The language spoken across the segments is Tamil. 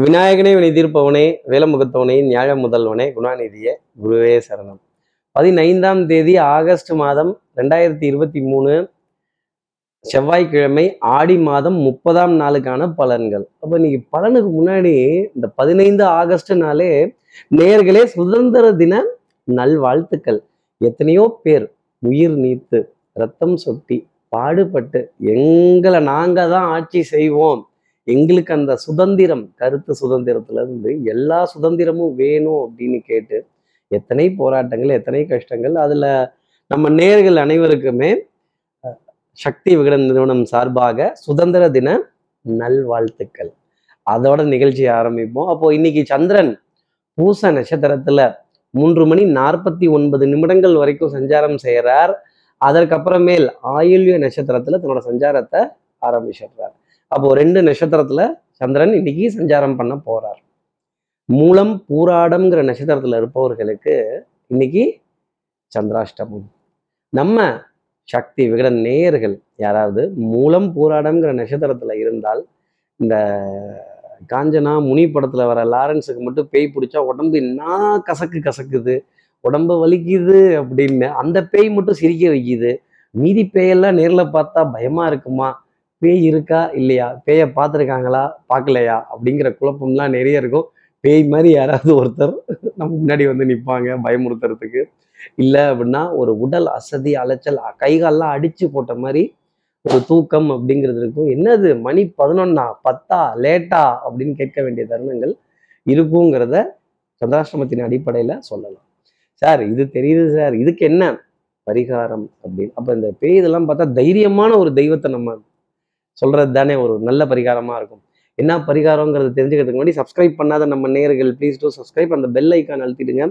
விநாயகனே வினை தீர்ப்பவனே வேலமுகத்தவனே நியாய முதல்வனே குணாநிதியே குருவே சரணம். பதினைந்தாம் தேதி ஆகஸ்ட் மாதம் ரெண்டாயிரத்தி இருபத்தி மூணு செவ்வாய்க்கிழமை ஆடி மாதம் முப்பதாம் நாளுக்கான பலன்கள். அப்போ இன்னைக்கு பலனுக்கு முன்னாடி இந்த பதினைந்து ஆகஸ்ட்னாலே நேர்களே சுதந்திர தின நல்வாழ்த்துக்கள். எத்தனையோ பேர் உயிர் நீத்து ரத்தம் சொட்டி பாடுபட்டு எங்களை நாங்கள் தான் ஆட்சி செய்வோம். எங்களுக்கு அந்த சுதந்திரம் கருத்து சுதந்திரத்துலேருந்து எல்லா சுதந்திரமும் வேணும் அப்படின்னு கேட்டு எத்தனை போராட்டங்கள் எத்தனை கஷ்டங்கள் அதில் நம்ம நேர்கள் அனைவருக்குமே சக்தி விகடன் நிறுவனம் சார்பாக சுதந்திர தின நல்வாழ்த்துக்கள். அதோட நிகழ்ச்சி ஆரம்பிப்போம். அப்போ இன்னைக்கு சந்திரன் பூச நட்சத்திரத்துல மூன்று மணி நாற்பத்தி ஒன்பது நிமிடங்கள் வரைக்கும் சஞ்சாரம் செய்கிறார் அதற்கப்புறமேல் ஆயுள்ய நட்சத்திரத்துல தன்னோட சஞ்சாரத்தை ஆரம்பிச்சிடுறார். அப்போ ரெண்டு நட்சத்திரத்துல சந்திரன் இன்னைக்கு சஞ்சாரம் பண்ண போறார். மூலம் பூராடம்ங்கிற நட்சத்திரத்துல இருப்பவர்களுக்கு இன்னைக்கு சந்திராஷ்டமம். நம்ம சக்தி விகட நேயர்கள் யாராவது மூலம் பூராடம்ங்கிற நட்சத்திரத்துல இருந்தால் இந்த காஞ்சனா முனி படத்துல வர லாரன்ஸுக்கு மட்டும் பேய் பிடிச்சா உடம்பு என்ன கசக்கு கசக்குது உடம்பு வலிக்குது அப்படின்னு அந்த பேய் மட்டும் சிரிக்க வைக்குது. மீதி பேயெல்லாம் நேரில் பார்த்தா பயமா இருக்குமா? பேய் இருக்கா இல்லையா? பேயை பார்த்துருக்காங்களா? பார்க்கலையா? அப்படிங்கிற குழப்பம்லாம் நிறைய இருக்கும். பேய் மாதிரி யாராவது ஒருத்தர் நம்ம முன்னாடி வந்து நிற்பாங்க பயமுறுத்துறதுக்கு. இல்லை அப்படின்னா ஒரு உடல் அசதி அலைச்சல் கைகாலெலாம் கை போட்ட மாதிரி ஒரு தூக்கம் அப்படிங்கிறது இருக்கும். என்னது? மணி பதினொன்னா பத்தா லேட்டா அப்படின்னு கேட்க வேண்டிய தருணங்கள் இருக்குங்கிறத சந்திராஷ்டமத்தின் அடிப்படையில் சொல்லலாம். சார் இது தெரியுது சார். இதுக்கு என்ன பரிகாரம் அப்படின்னு? அப்போ இந்த பேய் இதெல்லாம் பார்த்தா தைரியமான ஒரு தெய்வத்தை நம்ம சொல்கிறது தானே ஒரு நல்ல பரிகாரமாக இருக்கும். என்ன பரிகாரங்கிறது தெரிஞ்சுக்கிறதுக்கு முன்னாடி சப்ஸ்கிரைப் பண்ணாத நம்ம நேயர்கள் ப்ளீஸ் டூ சப்ஸ்கிரைப் அந்த பெல் ஐக்கான் அழுத்திடுங்க.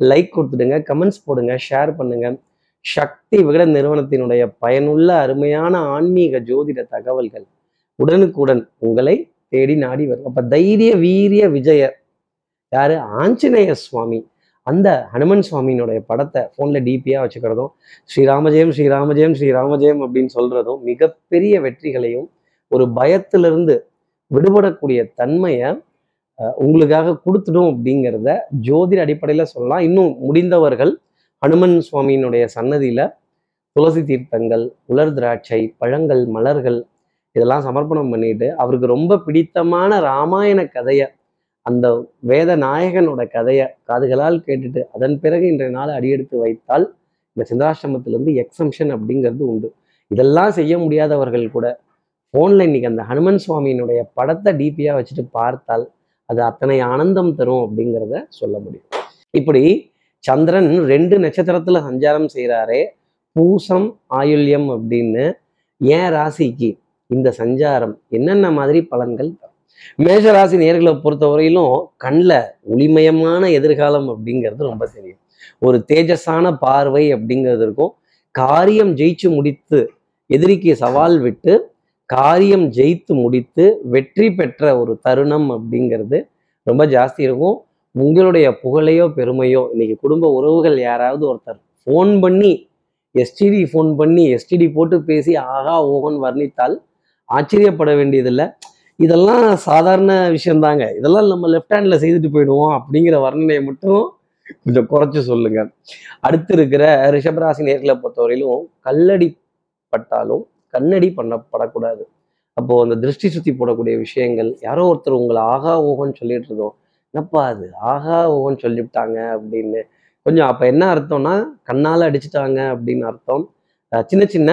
லைக் கொடுத்துடுங்க. கமெண்ட்ஸ் போடுங்க. ஷேர் பண்ணுங்க. சக்தி விகடன் நிறுவனத்தினுடைய பயனுள்ள அருமையான ஆன்மீக ஜோதிட தகவல்கள் உடனுக்குடன் உங்களை தேடி நாடி வரும். அப்போ தைரிய வீரிய விஜய யாரு? ஆஞ்சநேய சுவாமி. அந்த ஹனுமன் சுவாமியினுடைய படத்தை ஃபோனில் டிபியாக வச்சுக்கிறதும் ஸ்ரீராமஜெயம் ஸ்ரீராமஜெயம் ஸ்ரீராமஜெயம் அப்படின்னு சொல்கிறதும் மிகப்பெரிய வெற்றிகளையும் ஒரு பயத்திலிருந்து விடுபடக்கூடிய தன்மையை உங்களுக்காக கொடுத்துடும் அப்படிங்கிறத ஜோதிட அடிப்படையில் சொல்லலாம். இன்னும் முடிந்தவர்கள் ஹனுமன் சுவாமியினுடைய சன்னதியில் துளசி தீர்த்தங்கள் உலர் திராட்சை பழங்கள் மலர்கள் இதெல்லாம் சமர்ப்பணம் பண்ணிட்டு அவருக்கு ரொம்ப பிடித்தமான ராமாயண கதையை அந்த வேத நாயகனோட கதையை காதுகளால் கேட்டுட்டு அதன் பிறகு இன்றைய நாள் அடியெடுத்து வைத்தால் இந்த சிந்தாசிரமத்திலேருந்து எக்ஸம்ஷன் அப்படிங்கிறது உண்டு. இதெல்லாம் செய்ய முடியாதவர்கள் கூட ஃபோனில் இன்னைக்கு அந்த ஹனுமன் சுவாமியினுடைய படத்தை டிபியாக வச்சுட்டு பார்த்தால் அது அத்தனை ஆனந்தம் தரும் அப்படிங்கிறத சொல்ல முடியும். இப்படி சந்திரன் ரெண்டு நட்சத்திரத்தில் சஞ்சாரம் செய்கிறாரே பூசம் ஆயுள்யம் அப்படின்னு ஏன் ராசிக்கு இந்த சஞ்சாரம்? என்னென்ன மாதிரி பலன்கள் தரும்? மேஷராசி நேர்களை பொறுத்தவரையிலும் கண்ணில் ஒளிமயமான எதிர்காலம் அப்படிங்கிறது ரொம்ப தெரியும் ஒரு தேஜஸான பார்வை அப்படிங்கிறது இருக்கும். காரியம் ஜெயிச்சு முடித்து எதிரிக்கு சவால் விட்டு காரியம் ஜெயித்து முடித்து வெற்றி பெற்ற ஒரு தருணம் அப்படிங்கிறது ரொம்ப ஜாஸ்தி இருக்கும். உங்களுடைய புகழையோ பெருமையோ இன்னைக்கு குடும்ப உறவுகள் யாராவது ஒருத்தர் ஃபோன் பண்ணி எஸ்டிடி ஃபோன் பண்ணி எஸ்டிடி போட்டு பேசி ஆகா ஓகன் வர்ணித்தால் ஆச்சரியப்பட வேண்டியதில்லை. இதெல்லாம் சாதாரண விஷயந்தாங்க இதெல்லாம் நம்ம லெஃப்ட் ஹேண்டில் செய்துட்டு போயிடுவோம் அப்படிங்கிற வர்ணனையை மட்டும் கொஞ்சம் குறைச்சி சொல்லுங்க. அடுத்து இருக்கிற ரிஷபராசி நேர்களை பொறுத்தவரையிலும் கல்லடி பட்டாலும் கண்ணடி பண்ணப்படக்கூடாது. அப்போ அந்த திருஷ்டி சுத்தி போடக்கூடிய விஷயங்கள் யாரோ ஒருத்தர் உங்களை ஆகா ஓகோன்னு சொல்லிட்டு இருந்தோம். என்னப்பா அது? ஆகா ஓகோன்னு சொல்லிவிட்டாங்க அப்படின்னு. கொஞ்சம் அப்போ என்ன அர்த்தம்னா கண்ணால் அடிச்சிட்டாங்க அப்படின்னு அர்த்தம். சின்ன சின்ன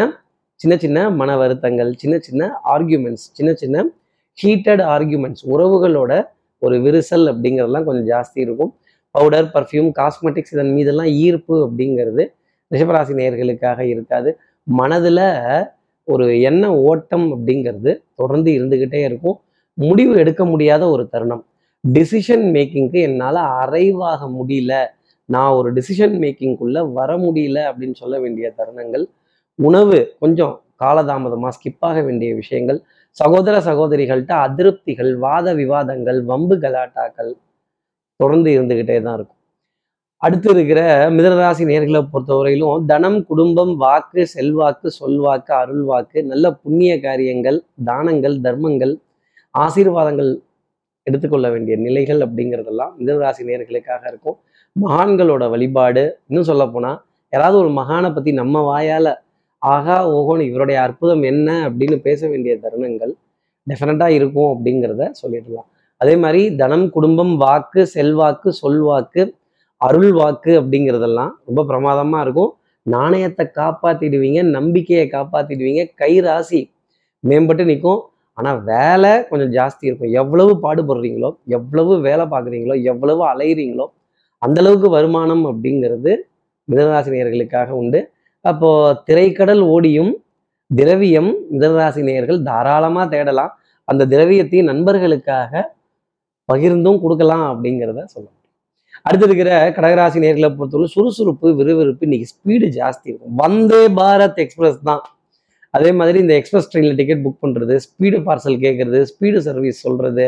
சின்ன சின்ன மன வருத்தங்கள் சின்ன சின்ன ஆர்கியூமெண்ட்ஸ் சின்ன சின்ன ஹீட்டட் ஆர்கியூமெண்ட்ஸ் உறவுகளோட ஒரு விரிசல் அப்படிங்கிறதெல்லாம் கொஞ்சம் ஜாஸ்தி இருக்கும். பவுடர் பர்ஃப்யூம் காஸ்மெட்டிக்ஸ் இதன் மீதெல்லாம் ஈர்ப்பு அப்படிங்கிறது ரிஷபராசி நேயர்களுக்காக இருக்காது. மனதில் ஒரு எண்ண ஓட்டம் அப்படிங்கிறது தொடர்ந்து இருந்துக்கிட்டே இருக்கும். முடிவு எடுக்க முடியாத ஒரு தருணம். டிசிஷன் மேக்கிங்க்கு என்னால் அரைவாக முடியல. நான் ஒரு டிசிஷன் மேக்கிங்குள்ளே வர முடியல அப்படின்னு சொல்ல வேண்டிய தருணங்கள். உணவு கொஞ்சம் காலதாமதமாக ஸ்கிப் ஆக வேண்டிய விஷயங்கள் சகோதர சகோதரிகள்கிட்ட அதிருப்திகள் வாத விவாதங்கள் வம்பு கலாட்டாக்கள் தொடர்ந்து இருந்துகிட்டே தான் இருக்கும். அடுத்து இருக்கிற மிதனராசி நேர்களை பொறுத்தவரையிலும் தனம் குடும்பம் வாக்கு செல்வாக்கு சொல்வாக்கு அருள்வாக்கு நல்ல புண்ணிய காரியங்கள் தானங்கள் தர்மங்கள் ஆசீர்வாதங்கள் எடுத்துக்கொள்ள வேண்டிய நிலைகள் அப்படிங்கிறதெல்லாம் மிதனராசி நேர்களுக்காக இருக்கும். மகான்களோட வழிபாடு இன்னும் சொல்ல போனால் யாராவது ஒரு மகானை பற்றி நம்ம வாயால் ஆகா ஓஹோன்னு இவருடைய அற்புதம் என்ன அப்படின்னு பேச வேண்டிய தருணங்கள் டெஃபினட்டாக இருக்கும் அப்படிங்கிறத சொல்லிடலாம். அதே மாதிரி தனம் குடும்பம் வாக்கு செல்வாக்கு சொல்வாக்கு அருள் வாக்கு அப்படிங்கிறதெல்லாம் ரொம்ப பிரமாதமாக இருக்கும். நாணயத்தை காப்பாற்றிடுவீங்க நம்பிக்கையை காப்பாற்றிடுவீங்க கை ராசி மேம்பட்டு நிற்கும் ஆனால் வேலை கொஞ்சம் ஜாஸ்தி இருக்கும். எவ்வளவு பாடுபடுறீங்களோ எவ்வளவு வேலை பார்க்குறீங்களோ எவ்வளவு அலையிறீங்களோ அந்த அளவுக்கு வருமானம் அப்படிங்கிறது மிதனராசினியர்களுக்காக உண்டு. அப்போ திரைக்கடல் ஓடியும் திரவியம் மிதராசி நேயர்கள் தாராளமா தேடலாம். அந்த திரவியத்தையும் நண்பர்களுக்காக பகிர்ந்தும் கொடுக்கலாம் அப்படிங்கிறத சொல்லலாம் அடுத்து இருக்கிற கடகராசி நேர்களை பொறுத்தவரை சுறுசுறுப்பு விறுவிறுப்பு இன்னைக்கு ஸ்பீடு ஜாஸ்தி இருக்கும். வந்தே பாரத் எக்ஸ்பிரஸ் தான். அதே மாதிரி இந்த எக்ஸ்பிரஸ் ட்ரெயினில் டிக்கெட் புக் பண்ணுறது ஸ்பீடு பார்சல் கேட்கறது ஸ்பீடு சர்வீஸ் சொல்றது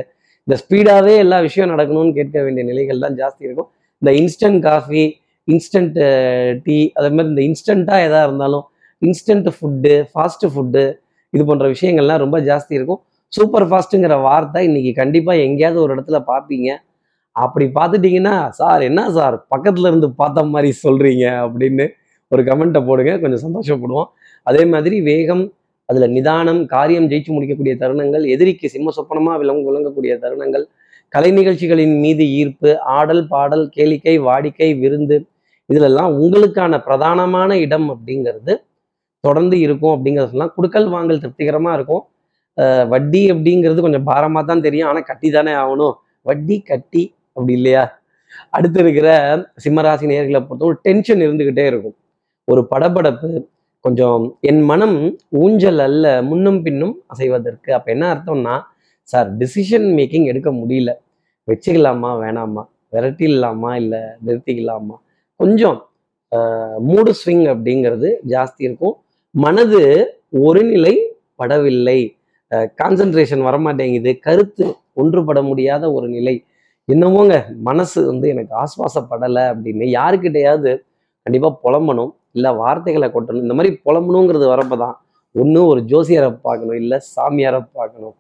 இந்த ஸ்பீடாகவே எல்லா விஷயம் நடக்கணும்னு கேட்க வேண்டிய நிலைகள் தான் ஜாஸ்தி இருக்கும். இந்த இன்ஸ்டன்ட் காஃபி இன்ஸ்டன்ட் டீ அதே மாதிரி இந்த இன்ஸ்டண்ட்டாக எதாக இருந்தாலும் இன்ஸ்டன்ட் ஃபுட்டு ஃபாஸ்ட்டு ஃபுட்டு இது போன்ற விஷயங்கள்லாம் ரொம்ப ஜாஸ்தி இருக்கும். சூப்பர் ஃபாஸ்ட்டுங்கிற வார்த்தை இன்னைக்கு கண்டிப்பாக எங்கேயாவது ஒரு இடத்துல பார்ப்பீங்க அப்படி பார்த்துட்டீங்கன்னா சார் என்ன சார்? பக்கத்துல இருந்து பார்த்த மாதிரி சொல்றீங்க அப்படின்னு ஒரு கமெண்ட்டை போடுங்க. கொஞ்சம் சந்தோஷப்படுவோம். அதே மாதிரி வேகம் அதில் நிதானம் காரியம் ஜெயிச்சு முடிக்கக்கூடிய தருணங்கள் எதிரிக்கு சிம்ம சொப்பனமாக விளங்க விளங்கக்கூடிய தருணங்கள் கலை நிகழ்ச்சிகளின் மீது ஈர்ப்பு ஆடல் பாடல் கேளிக்கை வாடிக்கை விருந்து இதுலெல்லாம் உங்களுக்கான பிரதானமான இடம் அப்படிங்கிறது தொடர்ந்து இருக்கும் அப்படிங்கிறதுலாம் குடுக்கல் வாங்கல் திருப்திகரமாக இருக்கும். வட்டி அப்படிங்கிறது கொஞ்சம் பாரமாக தான் தெரியும். ஆனால் கட்டி தானே ஆகணும். வட்டி கட்டி அப்படி இல்லையா? அடுத்து இருக்கிற சிம்மராசி நேர்களை பொறுத்த ஒரு டென்ஷன் இருந்துக்கிட்டே இருக்கும். ஒரு படபடப்பு கொஞ்சம் என் மனம் ஊஞ்சல் அல்ல முன்னும் பின்னும் அசைவதற்கு. அப்போ என்ன அர்த்தம்னா சார் டிசிஷன் மேக்கிங் எடுக்க முடியல. வச்சுக்கலாமா? வேணாமா? விரட்டிடலாமா? இல்லை நிறுத்திக்கலாமா? கொஞ்சம் மூடு ஸ்விங் அப்படிங்கிறது ஜாஸ்தி இருக்கும். மனது ஒருநிலை படவில்லை. கான்சன்ட்ரேஷன் வரமாட்டேங்குது. கருத்து ஒன்றுபட முடியாத ஒரு நிலை. என்னமோங்க மனசு வந்து எனக்கு ஆஸ்வாசப்படலை அப்படின்னு யாருக்கிட்டையாவது கண்டிப்பாக புலம்பணும் இல்லை வார்த்தைகளை கொட்டணும். இந்த மாதிரி புலம்பணுங்கிறது வரப்போ தான் ஒன்று ஒரு ஜோசியரை பார்க்கணும் இல்லை சாமியாரை பார்க்கணும்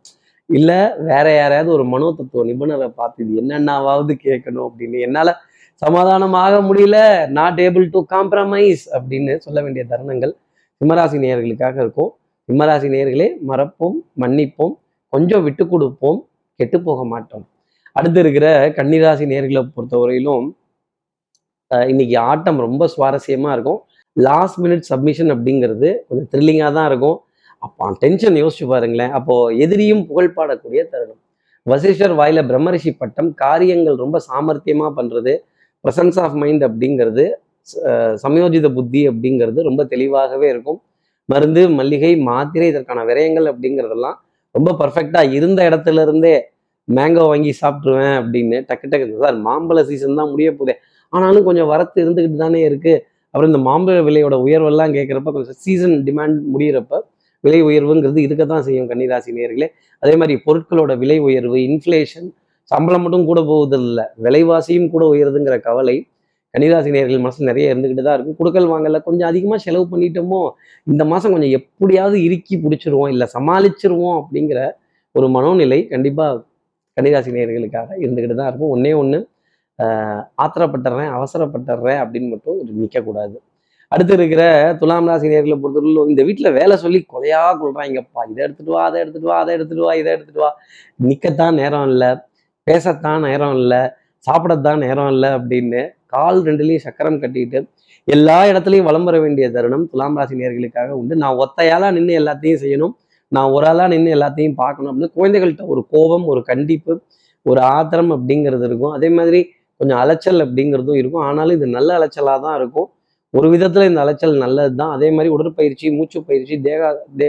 இல்லை வேற யாரையாவது ஒரு மனோ தத்துவ நிபுணரை பார்த்து இது என்னென்னாவது கேட்கணும் அப்படின்னு என்னால் சமாதானமாக முடியல நாட் ஏபிள் டு காம்ப்ரமைஸ் அப்படின்னு சொல்ல வேண்டிய தருணங்கள் சிம்மராசி நேயர்களுக்காக இருக்கும். சிம்மராசி நேயர்களே மறப்போம் மன்னிப்போம் கொஞ்சம் விட்டு கொடுப்போம் கெட்டு போக மாட்டோம். அடுத்து இருக்கிற கன்னிராசி நேர்களை பொறுத்தவரையிலும் இன்னைக்கு ஆட்டம் ரொம்ப சுவாரஸ்யமா இருக்கும். லாஸ்ட் மினிட் சப்மிஷன் அப்படிங்கிறது கொஞ்சம் த்ரில்லிங்காக தான் இருக்கும். அப்போ டென்ஷன் யோசிச்சு பாருங்களேன். அப்போ எதிரியும் புகழ் பாடக்கூடிய தருணம். வசிஷ்டர் வாயில பிரம்மரிஷி பட்டம் காரியங்கள் ரொம்ப சாமர்த்தியமாக பண்ணுறது பிரசன்ஸ் ஆஃப் மைண்ட் அப்படிங்கிறது சமயோஜித புத்தி அப்படிங்கிறது ரொம்ப தெளிவாகவே இருக்கும். மருந்து மல்லிகை மாத்திரை இதற்கான விரயங்கள் அப்படிங்கிறதெல்லாம் ரொம்ப பர்ஃபெக்டாக இருந்த இடத்துல இருந்தே மேங்கோ வாங்கி சாப்பிட்ருவேன் அப்படின்னு டக்கு டக்கு சார் மாம்பழ சீசன் தான் முடிய போதே. ஆனாலும் கொஞ்சம் வரத்து இருந்துக்கிட்டு தானே இருக்குது அப்புறம் இந்த மாம்பழ விலையோட உயர்வெல்லாம் கேட்குறப்ப கொஞ்சம் சீசன் டிமாண்ட் முடியிறப்ப விலை உயர்வுங்கிறது இருக்க தான் செய்யும் கன்னிராசி நேர்களே அதே மாதிரி பொருட்களோட விலை உயர்வு இன்ஃப்ளேஷன் சம்பளம் மட்டும் கூட போகுது இல்லை விலைவாசியும் கூட உயருதுங்கிற கவலை கன்னிராசி நேர்கள் நிறைய இருந்துக்கிட்டு தான் இருக்கும் குடுக்கல் வாங்கல கொஞ்சம் அதிகமாக செலவு பண்ணிட்டோமோ இந்த மாதம் கொஞ்சம் எப்படியாவது இறுக்கி பிடிச்சிருவோம் இல்லை சமாளிச்சிருவோம் அப்படிங்கிற ஒரு மனோநிலை கண்டிப்பாக கன்னிராசி இருந்துக்கிட்டு தான் இருக்கும். ஒன்றே ஒன்று ஆத்திரப்பட்டுறேன் அவசரப்பட்டுறேன் அப்படின்னு மட்டும் நிற்கக்கூடாது அடுத்து இருக்கிற துலாம் ராசி நேர்களை பொறுத்தவரையிலும் இந்த வீட்டில் வேலை சொல்லி கொலையாக கொள்றாங்கப்பா. இதை எடுத்துட்டு வா அதை எடுத்துட்டு வா அதை எடுத்துட்டு வா இதை எடுத்துட்டு வா. நிற்கத்தான் நேரம் இல்லை. பேசத்தான் நேரம் இல்லை சாப்பிடத்தான் நேரம் இல்லை அப்படின்னு கால் ரெண்டுலேயும் சக்கரம் கட்டிட்டு எல்லா இடத்துலையும் வளம் வர வேண்டிய தருணம் துலாம் ராசி நேர்களுக்காக உண்டு. நான் ஒத்தையாலா நின்று எல்லாத்தையும் செய்யணும். நான் ஒரு ஆளாக நின்று எல்லாத்தையும் பார்க்கணும் அப்படின்னு குழந்தைகள்கிட்ட ஒரு கோபம் ஒரு கண்டிப்பு ஒரு ஆத்திரம் அப்படிங்கிறது இருக்கும். அதே மாதிரி கொஞ்சம் அலைச்சல் அப்படிங்கிறதும் இருக்கும். ஆனாலும் இது நல்ல அலைச்சலாக தான் இருக்கும். ஒரு விதத்தில் இந்த அலைச்சல் நல்லது தான் அதே மாதிரி உடற்பயிற்சி மூச்சு பயிற்சி தேகா தே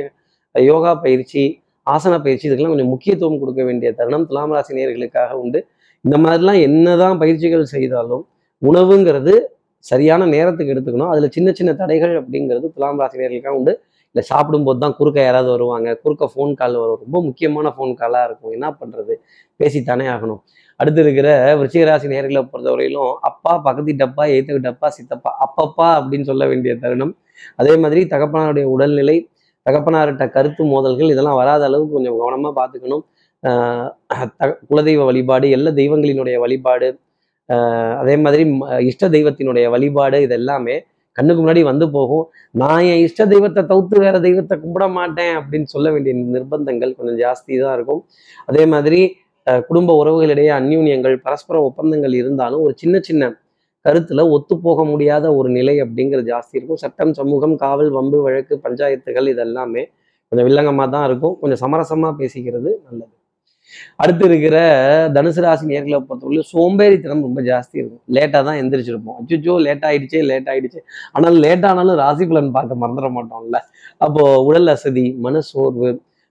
யோகா பயிற்சி ஆசன பயிற்சி இதுக்கெல்லாம் கொஞ்சம் முக்கியத்துவம் கொடுக்க வேண்டிய தருணம். துலாம் ராசி நேயர்களுக்காக உண்டு. இந்த மாதிரிலாம் என்னதான் பயிற்சிகள் செய்தாலும் உணவுங்கிறது சரியான நேரத்துக்கு எடுத்துக்கணும். அதில் சின்ன சின்ன தடைகள் அப்படிங்கிறது துலாம் ராசி நேர்களுக்காக உண்டு. இல்லை சாப்பிடும்போது தான் குறுக்க யாராவது வருவாங்க. குறுக்க ஃபோன் கால் வரும். ரொம்ப முக்கியமான ஃபோன் காலாக இருக்கும். என்ன பண்ணுறது பேசித்தானே ஆகணும். அடுத்து இருக்கிற விருச்சிகராசி நேர்களை பொறுத்தவரையிலும் அப்பா பக்கத்து டப்பா ஏத்துக்கிட்டப்பா சித்தப்பா அப்பப்பா அப்படின்னு சொல்ல வேண்டிய தருணம். அதே மாதிரி தகப்பனாருடைய உடல்நிலை தகப்பனார்கிட்ட கருத்து மோதல்கள் இதெல்லாம் வராத அளவுக்கு கொஞ்சம் கவனமாக பார்த்துக்கணும். குலதெய்வ வழிபாடு எல்லா தெய்வங்களினுடைய வழிபாடு அதே மாதிரி ம- இஷ்ட தெய்வத்தினுடைய வழிபாடு இது எல்லாமே கண்ணுக்கு முன்னாடி வந்து போகும். நான் என் இஷ்ட தெய்வத்தை தவிர்த்து வேற தெய்வத்தை கும்பிட மாட்டேன் அப்படின்னு சொல்ல வேண்டிய நிர்பந்தங்கள் கொஞ்சம் ஜாஸ்தி தான் இருக்கும். அதே மாதிரி குடும்ப உறவுகளிடையே அந்யூன்யங்கள் பரஸ்பர ஒப்பந்தங்கள் இருந்தாலும் ஒரு சின்ன சின்ன கருத்துல ஒத்து போக முடியாத ஒரு நிலை அப்படிங்கிறது ஜாஸ்தி இருக்கும். சட்டம் சமூகம் காவல் வம்பு வழக்கு பஞ்சாயத்துகள் இதெல்லாமே கொஞ்சம் வில்லங்கமா தான் இருக்கும். கொஞ்சம் சமரசமா பேசிக்கிறது நல்லது. அடுத்து இருக்கிற தனுசு ராசி நேர்களை பொறுத்தவரைக்கும் சோம்பேறித்தனம் ரொம்ப ஜாஸ்தி இருக்கும். லேட்டாக தான் எந்திரிச்சிருப்போம். அச்சுச்சோ லேட் ஆயிடுச்சே லேட் ஆயிடுச்சு. ஆனால் லேட் ஆனாலும் ராசி பலன் பார்க்க மறந்துட மாட்டோம்ல. அப்போ உடல் அசதி மன சோர்வு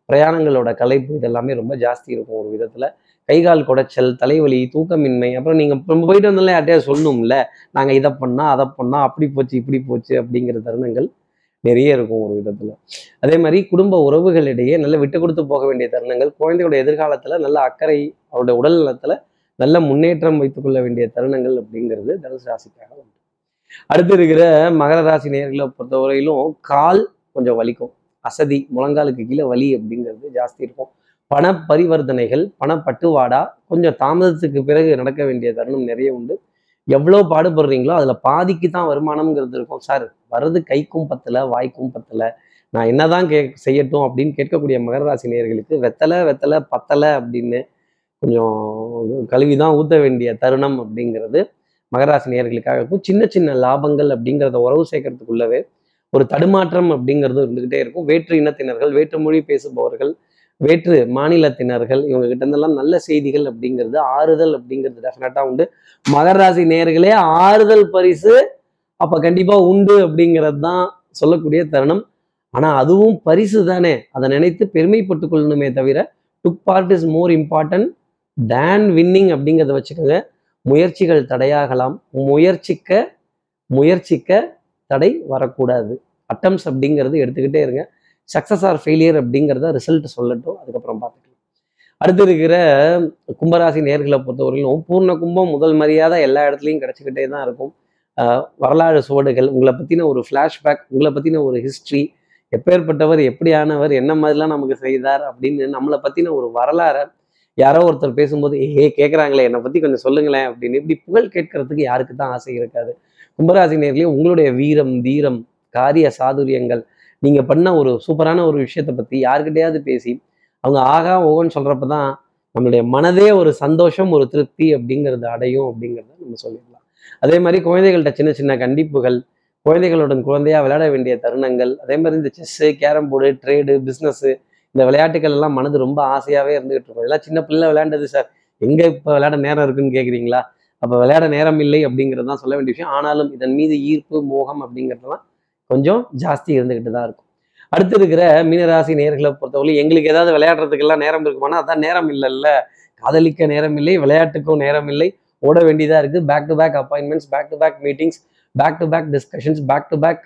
பிரயாணங்களோட கலைப்பு இதெல்லாமே ரொம்ப ஜாஸ்தி இருக்கும் ஒரு விதத்துல. கை கால் குடைச்சல் தலைவலி தூக்கமின்மை அப்புறம் நீங்கள் இப்ப போயிட்டு வந்தாலே யார்ட்டையா சொல்லணும்ல நாங்கள் இதை பண்ணால் அதை பண்ணா அப்படி போச்சு இப்படி போச்சு அப்படிங்கிற தருணங்கள் நிறைய இருக்கும் ஒரு விதத்தில். அதே மாதிரி குடும்ப உறவுகளிடையே நல்ல விட்டு கொடுத்து போக வேண்டிய தருணங்கள் குழந்தையோட எதிர்காலத்துல நல்ல அக்கறை அவருடைய உடல் நலத்துல நல்ல முன்னேற்றம் வைத்துக்கொள்ள வேண்டிய தருணங்கள் அப்படிங்கிறது தனுசு ராசிக்காக உண்டு. அடுத்து இருக்கிற மகர ராசி நேர்களை பொறுத்தவரையிலும் கால் கொஞ்சம் வலிக்கும். அசதி முழங்காலுக்கு கீழே வலி அப்படிங்கிறது ஜாஸ்தி இருக்கும். பண பரிவர்த்தனைகள் பணப்பட்டுவாடா கொஞ்சம் தாமதத்துக்கு பிறகு நடக்க வேண்டிய தருணம் நிறைய உண்டு. எவ்வளோ பாடுபடுறீங்களோ அதில் பாதிக்கு தான் வருமானம்ங்கிறது இருக்கும். சார் வர்றது கைக்கும் பத்தலை வாய்க்கும் பத்தலை நான் என்னதான் கே செய்யட்டும் அப்படின்னு கேட்கக்கூடிய மகர ராசி நேயர்களுக்கு வெத்தலை வெத்தலை பத்தலை அப்படின்னு கொஞ்சம் கழுவி தான் ஊற்ற வேண்டிய தருணம் அப்படிங்கிறது மகராசி நேர்களுக்காக இருக்கும் சின்ன சின்ன லாபங்கள் அப்படிங்கிறத உறவு சேர்க்கறதுக்குள்ளவே ஒரு தடுமாற்றம் அப்படிங்கிறது இருந்துக்கிட்டே இருக்கும். வேற்று இனத்தினர்கள் வேற்று மொழி பேசுபவர்கள் வேற்று மாநிலத்தினர்கள் இவங்க கிட்ட இருந்தெல்லாம் நல்ல செய்திகள் அப்படிங்கிறது ஆறுதல் அப்படிங்கிறது டெஃபினட்டா உண்டு. மகர ராசி நேர்களே ஆறுதல் பரிசு அப்ப கண்டிப்பா உண்டு அப்படிங்கிறது தான் சொல்லக்கூடிய தருணம். ஆனா அதுவும் பரிசு தானே. அதை நினைத்து பெருமைப்பட்டு கொள்ளணுமே தவிர took part is more important than winning அப்படிங்கிறத வச்சுக்கோங்க. முயற்சிகள் தடையாகலாம். முயற்சிக்க முயற்சிக்க தடை வரக்கூடாது. அட்டம்ஸ் அப்படிங்கிறது எடுத்துக்கிட்டே இருங்க. சக்ஸஸ் ஆர் ஃபெயிலியர் அப்படிங்கிறத ரிசல்ட் சொல்லட்டும் அதுக்கப்புறம் பார்த்துக்கலாம். அடுத்து இருக்கிற கும்பராசி நேர்களை பொறுத்தவரையிலும் பூர்ண கும்பம் முதல் மரியாதை எல்லா இடத்துலையும் கிடச்சிக்கிட்டே தான் இருக்கும். வரலாறு சுவடுகள் உங்களை பற்றின ஒரு ஃப்ளாஷ்பேக் உங்களை பற்றின ஒரு ஹிஸ்ட்ரி எப்பேற்பட்டவர் எப்படியானவர் என்ன மாதிரிலாம் நமக்கு செய்தார் அப்படின்னு நம்மளை பற்றின ஒரு வரலாறை யாரோ ஒருத்தர் பேசும்போது ஏ கேட்குறாங்களே என்னை பற்றி கொஞ்சம் சொல்லுங்களேன் அப்படின்னு இப்படி புகழ் கேட்கறதுக்கு யாருக்கு தான் ஆசை இருக்காது. கும்பராசி நேர்லயே உங்களுடைய வீரம் தீரம் காரிய சாதுரியங்கள் நீங்கள் பண்ண ஒரு சூப்பரான ஒரு விஷயத்தை பற்றி யாருக்கிட்டையாவது பேசி அவங்க ஆகா ஓகோன்னு சொல்கிறப்ப தான் நம்மளுடைய மனதே ஒரு சந்தோஷம் ஒரு திருப்தி அப்படிங்கிறது அடையும் அப்படிங்கிறத நம்ம சொல்லிடலாம். அதே மாதிரி குழந்தைகள்கிட்ட சின்ன சின்ன கண்டிப்புகள் குழந்தைகளுடன் குழந்தையா விளையாட வேண்டிய தருணங்கள் அதே மாதிரி இந்த chess carrom board trade business இந்த விளையாட்டுகள் எல்லாம் மனது ரொம்ப ஆசையாகவே இருந்துகிட்டு இருக்கும். இதெல்லாம் சின்ன பிள்ளை விளையாண்டது சார் எங்கே இப்போ விளையாட நேரம் இருக்குன்னு கேட்குறீங்களா அப்போ விளையாட நேரம் இல்லை அப்படிங்கிறது தான் சொல்ல வேண்டிய விஷயம். ஆனாலும் இதன் மீது ஈர்ப்பு மோகம் அப்படிங்கிறதெல்லாம் கொஞ்சம் ஜாஸ்தி இருந்துக்கிட்டு தான் இருக்கும். அடுத்து இருக்கிற மீனராசி நேர்களை பொறுத்தவரை எங்களுக்கு ஏதாவது விளையாடுறதுக்கெல்லாம் நேரம் இருக்குமானா அதான் நேரம் இல்லைல்ல. காதலிக்க நேரம் இல்லை விளையாட்டுக்கும் நேரம் இல்லை. ஓட வேண்டியதாக இருக்குது back to back appointments back to back meetings back to back discussions back to back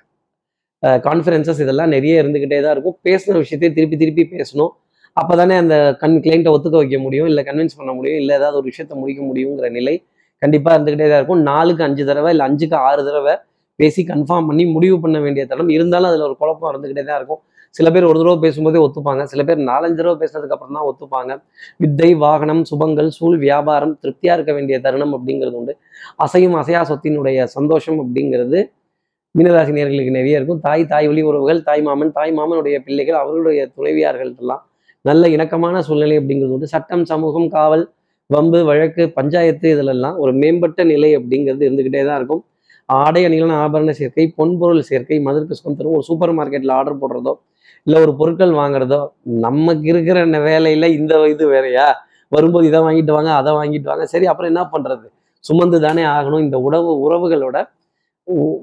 conferences இதெல்லாம் நிறைய இருந்துகிட்டே தான் இருக்கும். பேசின விஷயத்தையும் திருப்பி திருப்பி பேசணும். அப்போ தானே அந்த கண் கிளைண்ட்டை ஒத்துக்க வைக்க முடியும் இல்லை கன்வின்ஸ் பண்ண முடியும் இல்லை ஏதாவது ஒரு விஷயத்த முடிக்க முடியுங்கிற நிலை கண்டிப்பாக இருந்துகிட்டே தான் இருக்கும். நாலுக்கு அஞ்சு தடவை இல்லை அஞ்சுக்கு ஆறு தடவை பேசி கன்ஃபார்ம் பண்ணி முடிவு பண்ண வேண்டிய தளம். இருந்தாலும் அதில் ஒரு குழப்பம் இருந்துக்கிட்டே தான் இருக்கும். சில பேர் ஒரு தடவை பேசும்போதே ஒத்துப்பாங்க. சில பேர் நாலஞ்சு தடவை பேசுறதுக்கு அப்புறம் தான் ஒத்துப்பாங்க. வித்தை வாகனம் சுபங்கள் சூழ் வியாபாரம் திருப்தியா இருக்க வேண்டிய தருணம் அப்படிங்கிறது உண்டு. அசையும் அசையா சொத்தினுடைய சந்தோஷம் அப்படிங்கிறது மீனராசி நேர்களுக்கு நிறைய இருக்கும். தாய் தாய் வழி உறவுகள் தாய் மாமன் தாய் மாமனுடைய பிள்ளைகள் அவர்களுடைய துணைவியார்கள்லாம் நல்ல இணக்கமான சூழ்நிலை அப்படிங்கிறது உண்டு. சட்டம் சமூகம் காவல் வம்பு வழக்கு பஞ்சாயத்து இதிலெல்லாம் ஒரு மேம்பட்ட நிலை அப்படிங்கிறது இருந்துக்கிட்டே தான் இருக்கும். ஆடை அணிகளான ஆபரண சேர்க்கை பொன்பொருள் சேர்க்கை மதுருக்கு சுகம் தரும் ஒரு சூப்பர் மார்க்கெட்டில் ஆர்டர் போடுறதோ இல்லை ஒரு பொருட்கள் வாங்குறதோ நமக்கு இருக்கிற ந- வேலையில இந்த இது வேறையா? வரும்போது இதை வாங்கிட்டு வாங்க அதை வாங்கிட்டு வாங்க. சரி அப்புறம் என்ன பண்றது? சுமந்து தானே ஆகணும். இந்த உறவு உறவுகளோட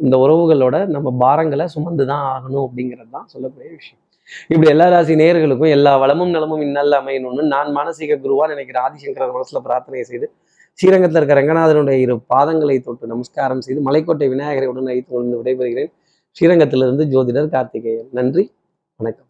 இந்த உறவுகளோட நம்ம பாரங்களை சுமந்து தான் ஆகணும் அப்படிங்கிறது தான் சொல்லக்கூடிய விஷயம். இப்படி எல்லா ராசி நேயர்களுக்கும் எல்லா வளமும் நலமும் இன்னல்ல அமையணும்னு நான் மானசீக குருவா நினைக்கிற ஆதிசங்கரர் மனசுல பிரார்த்தனை செய்து ஸ்ரீரங்கத்தில் இருக்க ரங்கநாதனுடைய இரு பாதங்களை தொட்டு நமஸ்காரம் செய்து மலைக்கோட்டை விநாயகரை உடன் வைத்து கொண்டு விடைபெறுகிறேன். ஸ்ரீரங்கத்திலிருந்து ஜோதிடர் கார்த்திகேயன். நன்றி. வணக்கம்.